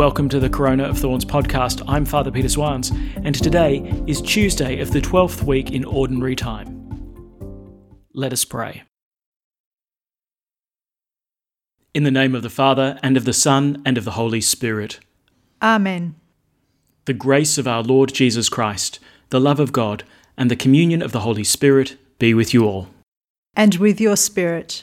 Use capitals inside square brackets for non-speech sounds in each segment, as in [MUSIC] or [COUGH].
welcome to the Corona of Thorns podcast. I'm Father Peter Swans, and today is Tuesday of the 12th week in Ordinary Time. Let us pray. In the name of the Father, and of the Son, and of the Holy Spirit. Amen. The grace of our Lord Jesus Christ, the love of God, and the communion of the Holy Spirit be with you all. And with your spirit.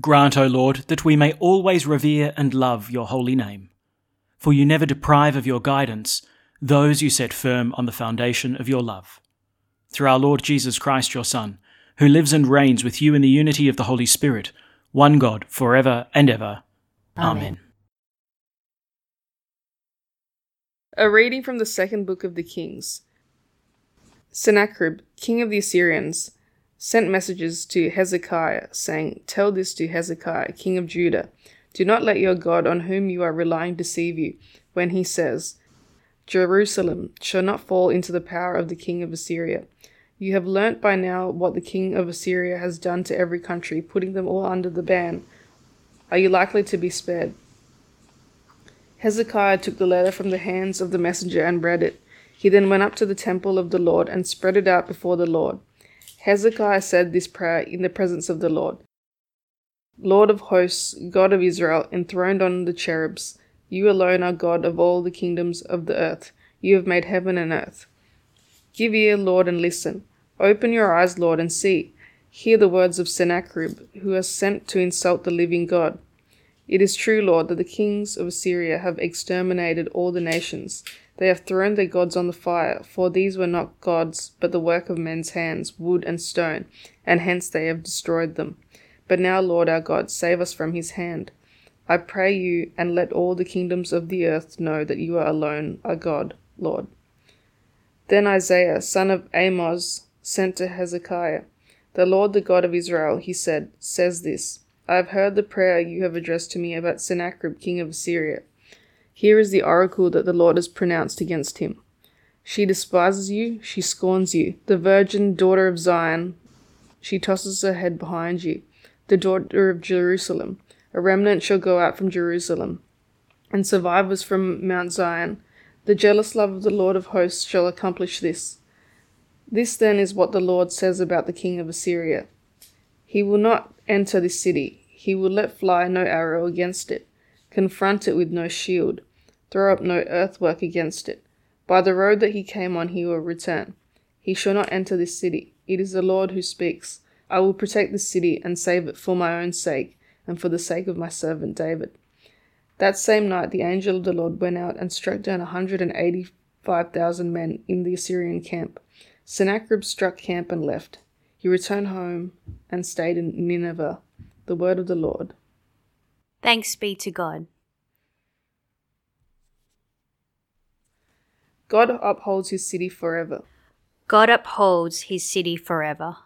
Grant, O Lord, that we may always revere and love your holy name. For you never deprive of your guidance those you set firm on the foundation of your love. Through our Lord Jesus Christ, your Son, who lives and reigns with you in the unity of the Holy Spirit, one God, for ever and ever. Amen. Amen. A reading from the second book of the Kings. Sennacherib, king of the Assyrians, sent messages to Hezekiah, saying, Tell this to Hezekiah, king of Judah. Do not let your God, on whom you are relying, deceive you, when he says, Jerusalem shall not fall into the power of the king of Assyria. You have learnt by now what the king of Assyria has done to every country, putting them all under the ban. Are you likely to be spared? Hezekiah took the letter from the hands of the messenger and read it. He then went up to the temple of the Lord and spread it out before the Lord. Hezekiah said this prayer in the presence of the Lord Lord of hosts, God of Israel, enthroned on the cherubs, you alone are God of all the kingdoms of the earth. You have made heaven and earth. Give ear, Lord, and listen. Open your eyes, Lord, and see. Hear the words of Sennacherib, who has sent to insult the living God. It is true, Lord, that the kings of Assyria have exterminated all the nations. They have thrown their gods on the fire, for these were not gods, but the work of men's hands, wood and stone, and hence they have destroyed them. But now, Lord our God, save us from his hand. I pray you, and let all the kingdoms of the earth know that you are alone our God, Lord. Then Isaiah, son of Amoz, sent to Hezekiah. The Lord, the God of Israel, he said, says this I have heard the prayer you have addressed to me about Sennacherib, king of Assyria. Here is the oracle that the Lord has pronounced against him. She despises you, she scorns you, the virgin daughter of Zion. She tosses her head behind you, the daughter of Jerusalem. A remnant shall go out from Jerusalem, and survivors from Mount Zion. The jealous love of the Lord of hosts shall accomplish this. This then is what the Lord says about the king of Assyria. He will not enter this city, he will let fly no arrow against it, confront it with no shield throw up no earthwork against it. By the road that he came on he will return. He shall not enter this city. It is the Lord who speaks. I will protect this city and save it for my own sake, and for the sake of my servant David. That same night the angel of the Lord went out and struck down a hundred and eighty five thousand men in the Assyrian camp. Sennacherib struck camp and left. He returned home and stayed in Nineveh. The word of the Lord. Thanks be to God. God upholds his city forever. God upholds his city forever.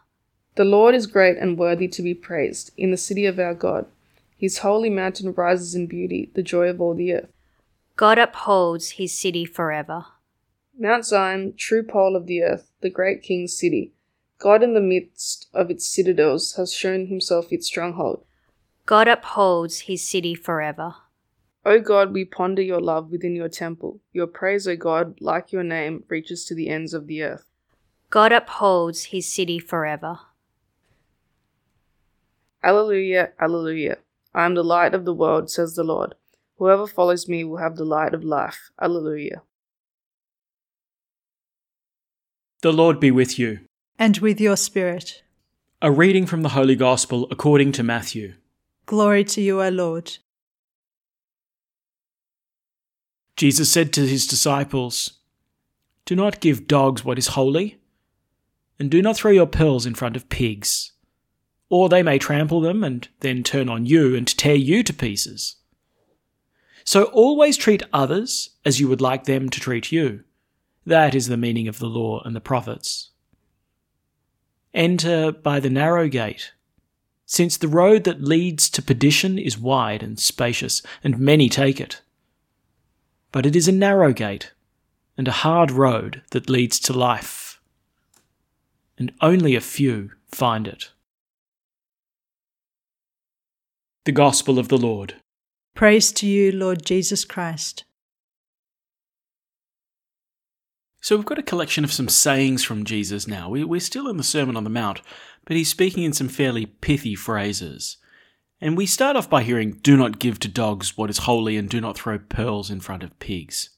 The Lord is great and worthy to be praised in the city of our God. His holy mountain rises in beauty, the joy of all the earth. God upholds his city forever. Mount Zion, true pole of the earth, the great king's city. God in the midst of its citadels has shown himself its stronghold. God upholds his city forever. O God, we ponder your love within your temple. Your praise, O God, like your name, reaches to the ends of the earth. God upholds his city forever. Alleluia, Alleluia. I am the light of the world, says the Lord. Whoever follows me will have the light of life. Alleluia. The Lord be with you. And with your spirit. A reading from the Holy Gospel according to Matthew. Glory to you, O Lord. Jesus said to his disciples, Do not give dogs what is holy, and do not throw your pearls in front of pigs, or they may trample them and then turn on you and tear you to pieces. So always treat others as you would like them to treat you. That is the meaning of the law and the prophets. Enter by the narrow gate, since the road that leads to perdition is wide and spacious, and many take it. But it is a narrow gate and a hard road that leads to life, and only a few find it. The Gospel of the Lord. Praise to you, Lord Jesus Christ. So we've got a collection of some sayings from Jesus now. We're still in the Sermon on the Mount, but he's speaking in some fairly pithy phrases. And we start off by hearing, Do not give to dogs what is holy, and do not throw pearls in front of pigs.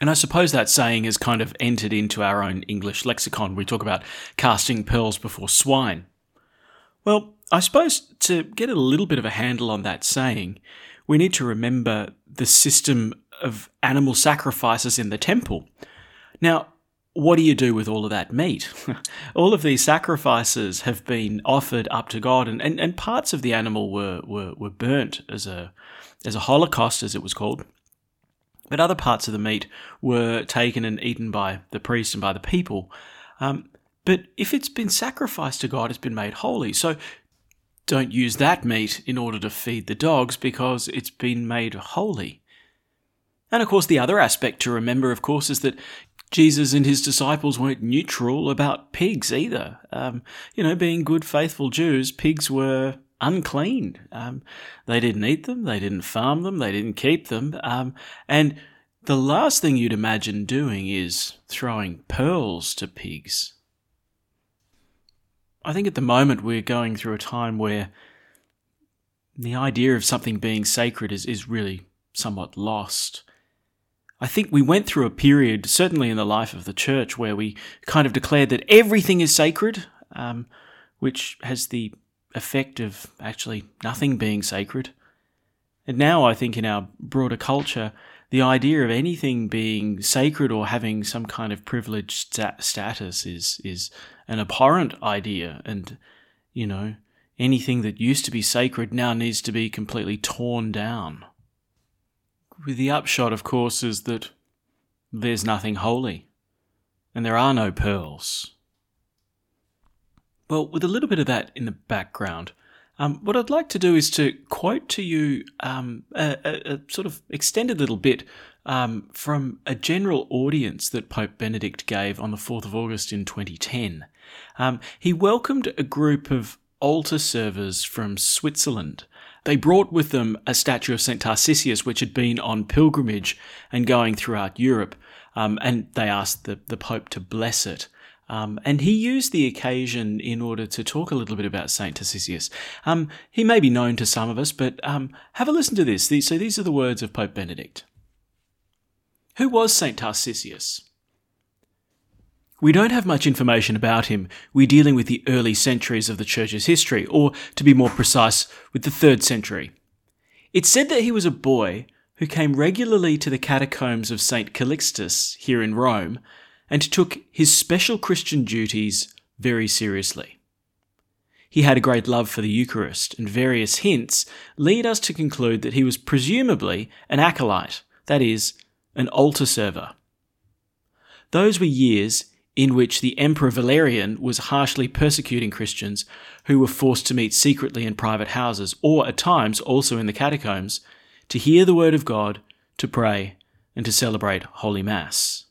And I suppose that saying has kind of entered into our own English lexicon. We talk about casting pearls before swine. Well, I suppose to get a little bit of a handle on that saying, we need to remember the system of animal sacrifices in the temple. Now, what do you do with all of that meat? [LAUGHS] all of these sacrifices have been offered up to God, and, and, and parts of the animal were, were, were burnt as a, as a holocaust, as it was called. But other parts of the meat were taken and eaten by the priest and by the people. Um, but if it's been sacrificed to God, it's been made holy. So don't use that meat in order to feed the dogs because it's been made holy. And of course, the other aspect to remember, of course, is that Jesus and his disciples weren't neutral about pigs either. Um, you know, being good, faithful Jews, pigs were unclean. Um, they didn't eat them, they didn't farm them, they didn't keep them. Um, and the last thing you'd imagine doing is throwing pearls to pigs. I think at the moment we're going through a time where the idea of something being sacred is, is really somewhat lost. I think we went through a period, certainly in the life of the church, where we kind of declared that everything is sacred, um, which has the effect of actually nothing being sacred. And now I think in our broader culture, the idea of anything being sacred or having some kind of privileged status is is an abhorrent idea, and you know anything that used to be sacred now needs to be completely torn down. With the upshot, of course, is that there's nothing holy, and there are no pearls. Well, with a little bit of that in the background, um, what I'd like to do is to quote to you um, a, a, a, sort of extended little bit um, from a general audience that Pope Benedict gave on the 4th of August in 2010. Um, he welcomed a group of altar servers from Switzerland. They brought with them a statue of St. Tarcisius, which had been on pilgrimage and going throughout Europe, um, and they asked the, the Pope to bless it. Um, and he used the occasion in order to talk a little bit about Saint Tarcisius. Um, he may be known to some of us, but um, have a listen to this. So these are the words of Pope Benedict. Who was Saint Tarcisius? We don't have much information about him. We're dealing with the early centuries of the Church's history, or to be more precise, with the third century. It's said that he was a boy who came regularly to the catacombs of St. Calixtus here in Rome and took his special Christian duties very seriously. He had a great love for the Eucharist, and various hints lead us to conclude that he was presumably an acolyte, that is, an altar server. Those were years in which the Emperor Valerian was harshly persecuting Christians who were forced to meet secretly in private houses, or at times also in the catacombs, to hear the word of God, to pray, and to celebrate Holy Mass.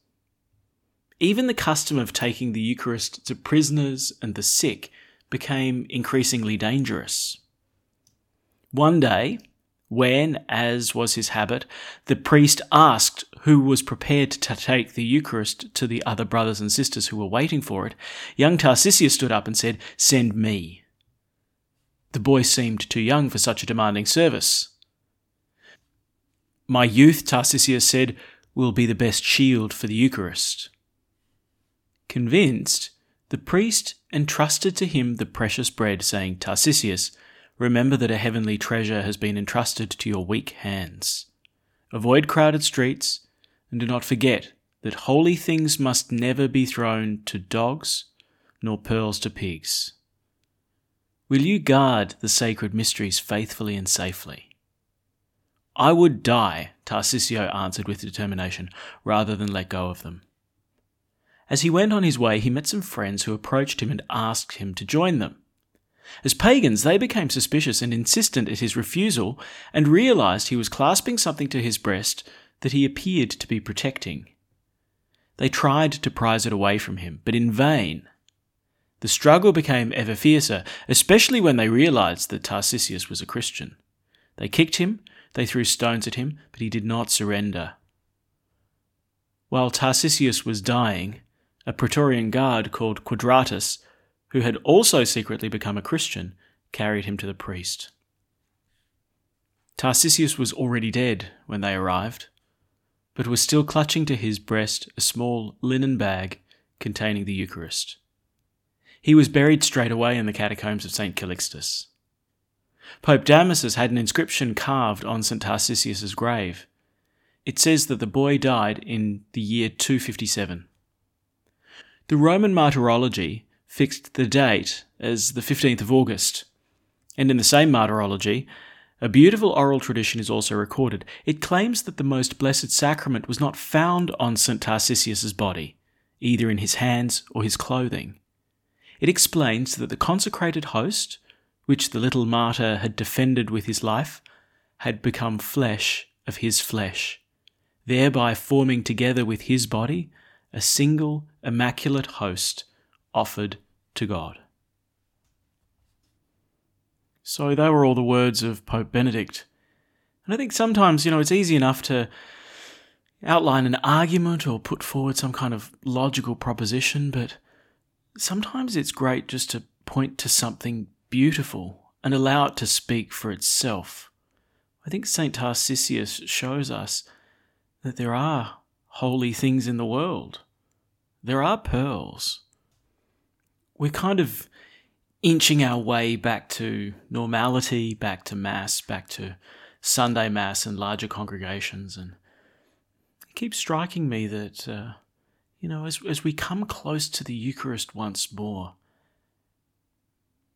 Even the custom of taking the Eucharist to prisoners and the sick became increasingly dangerous. One day, when, as was his habit, the priest asked who was prepared to take the Eucharist to the other brothers and sisters who were waiting for it, young Tarcisius stood up and said, Send me. The boy seemed too young for such a demanding service. My youth, Tarcisius said, will be the best shield for the Eucharist. Convinced, the priest entrusted to him the precious bread, saying, Tarcisius, remember that a heavenly treasure has been entrusted to your weak hands. Avoid crowded streets, and do not forget that holy things must never be thrown to dogs, nor pearls to pigs. Will you guard the sacred mysteries faithfully and safely? I would die, Tarcisius answered with determination, rather than let go of them. As he went on his way, he met some friends who approached him and asked him to join them. As pagans, they became suspicious and insistent at his refusal, and realized he was clasping something to his breast that he appeared to be protecting. They tried to prise it away from him, but in vain. The struggle became ever fiercer, especially when they realized that Tarcisius was a Christian. They kicked him, they threw stones at him, but he did not surrender. While Tarcisius was dying, a Praetorian guard called Quadratus, who had also secretly become a Christian, carried him to the priest. Tarcisius was already dead when they arrived, but was still clutching to his breast a small linen bag containing the Eucharist. He was buried straight away in the catacombs of St. Calixtus. Pope Damasus had an inscription carved on St. Tarcisius's grave. It says that the boy died in the year 257. The Roman martyrology fixed the date as the 15th of August, and in the same martyrology, a beautiful oral tradition is also recorded. It claims that the most blessed sacrament was not found on St. Tarcisius's body, either in his hands or his clothing. It explains that the consecrated host, which the little martyr had defended with his life, had become flesh of his flesh, thereby forming together with his body a single immaculate host offered to God. So they were all the words of Pope Benedict. And I think sometimes, you know, it's easy enough to outline an argument or put forward some kind of logical proposition, but sometimes it's great just to point to something beautiful and allow it to speak for itself. I think St. Tarcisius shows us that there are holy things in the world. There are pearls. We're kind of inching our way back to normality, back to Mass, back to Sunday Mass and larger congregations. And it keeps striking me that, uh, you know, as, as we come close to the Eucharist once more,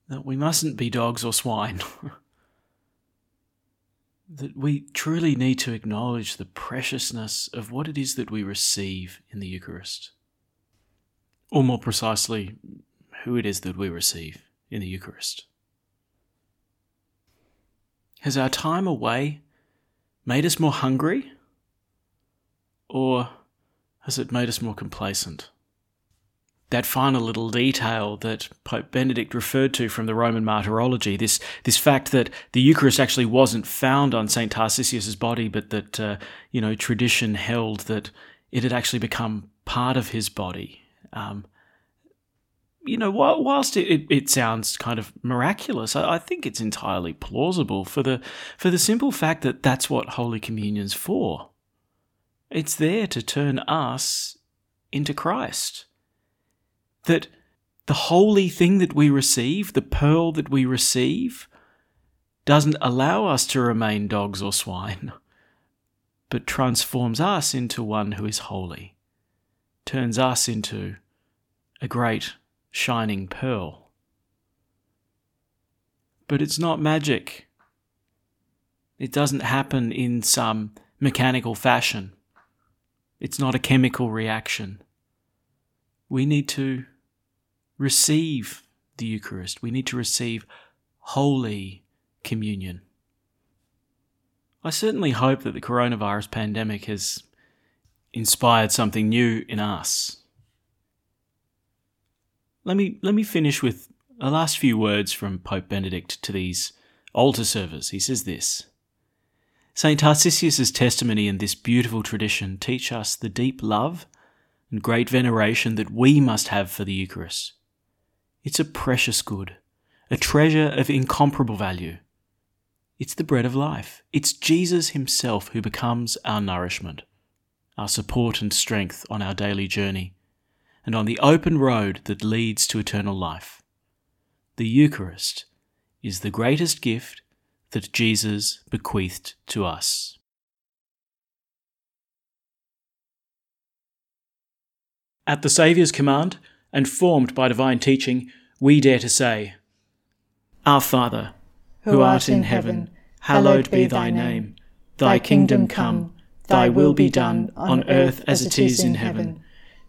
that we mustn't be dogs or swine. [LAUGHS] that we truly need to acknowledge the preciousness of what it is that we receive in the Eucharist. Or more precisely, who it is that we receive in the Eucharist. Has our time away made us more hungry? Or has it made us more complacent? That final little detail that Pope Benedict referred to from the Roman martyrology, this, this fact that the Eucharist actually wasn't found on St. Tarcisius's body, but that, uh, you know, tradition held that it had actually become part of his body. Um, you know, whilst it, it, sounds kind of miraculous, I, I, think it's entirely plausible for the for the simple fact that that's what Holy Communion's for. It's there to turn us into Christ. That the holy thing that we receive, the pearl that we receive, doesn't allow us to remain dogs or swine, but transforms us into one who is holy, turns us into a great shining pearl. But it's not magic. It doesn't happen in some mechanical fashion. It's not a chemical reaction. We need to receive the Eucharist. We need to receive Holy Communion. I certainly hope that the coronavirus pandemic has inspired something new in us let me let me finish with a last few words from Pope Benedict to these altar servers. He says this. St. Tarcisius's testimony and this beautiful tradition teach us the deep love and great veneration that we must have for the Eucharist. It's a precious good, a treasure of incomparable value. It's the bread of life. It's Jesus Himself who becomes our nourishment, our support and strength on our daily journey, and on the open road that leads to eternal life. The Eucharist is the greatest gift that Jesus bequeathed to us. At the Saviour's command, and formed by divine teaching, we dare to say, Our Father, who art in heaven, hallowed be thy name. Thy kingdom come, thy will be done, on earth as it is in heaven.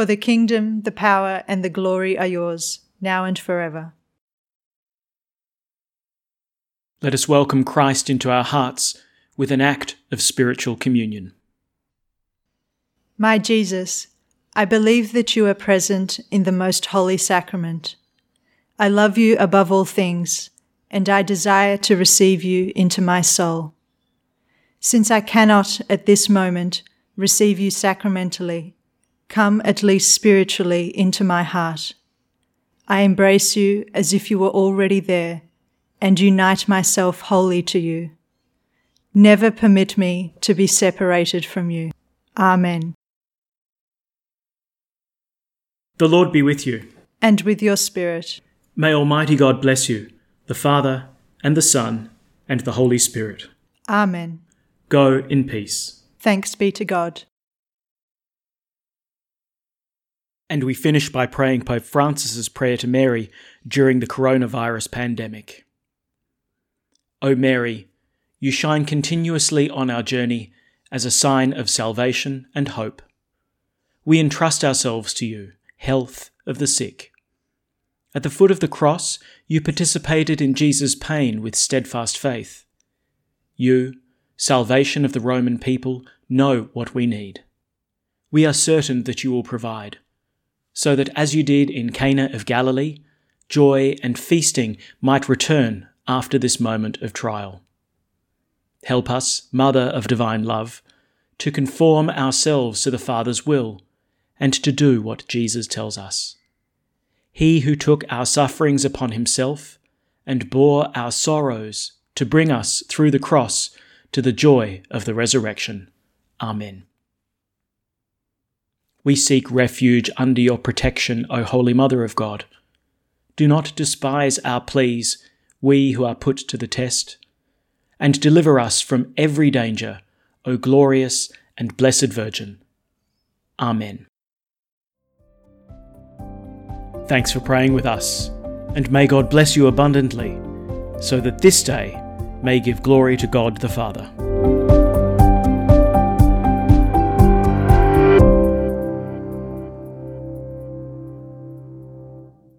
For the kingdom, the power, and the glory are yours, now and forever. Let us welcome Christ into our hearts with an act of spiritual communion. My Jesus, I believe that you are present in the most holy sacrament. I love you above all things and I desire to receive you into my soul. Since I cannot at this moment receive you sacramentally, come at least spiritually into my heart. I embrace you as if you were already there and unite myself wholly to you. Never permit me to be separated from you. Amen. The Lord be with you. And with your spirit. May Almighty God bless you the Father, and the Son, and the Holy Spirit. Amen. Go in peace. Thanks be to God. And we finish by praying Pope Francis's prayer to Mary during the coronavirus pandemic. O Mary, you shine continuously on our journey as a sign of salvation and hope. We entrust ourselves to you, health of the sick at the foot of the cross, you participated in Jesus' pain with steadfast faith. You, salvation of the Roman people, know what we need. We are certain that you will provide, so that as you did in Cana of Galilee, joy and feasting might return after this moment of trial. Help us, Mother of Divine Love, to conform ourselves to the Father's will and to do what Jesus tells us. He who took our sufferings upon himself and bore our sorrows to bring us through the cross to the joy of the resurrection. Amen. We seek refuge under your protection, O Holy Mother of God. Do not despise our pleas, we who are put to the test, and deliver us from every danger, O glorious and blessed Virgin. Amen. Thanks for praying with us, and may God bless you abundantly, so that this day may give glory to God the Father.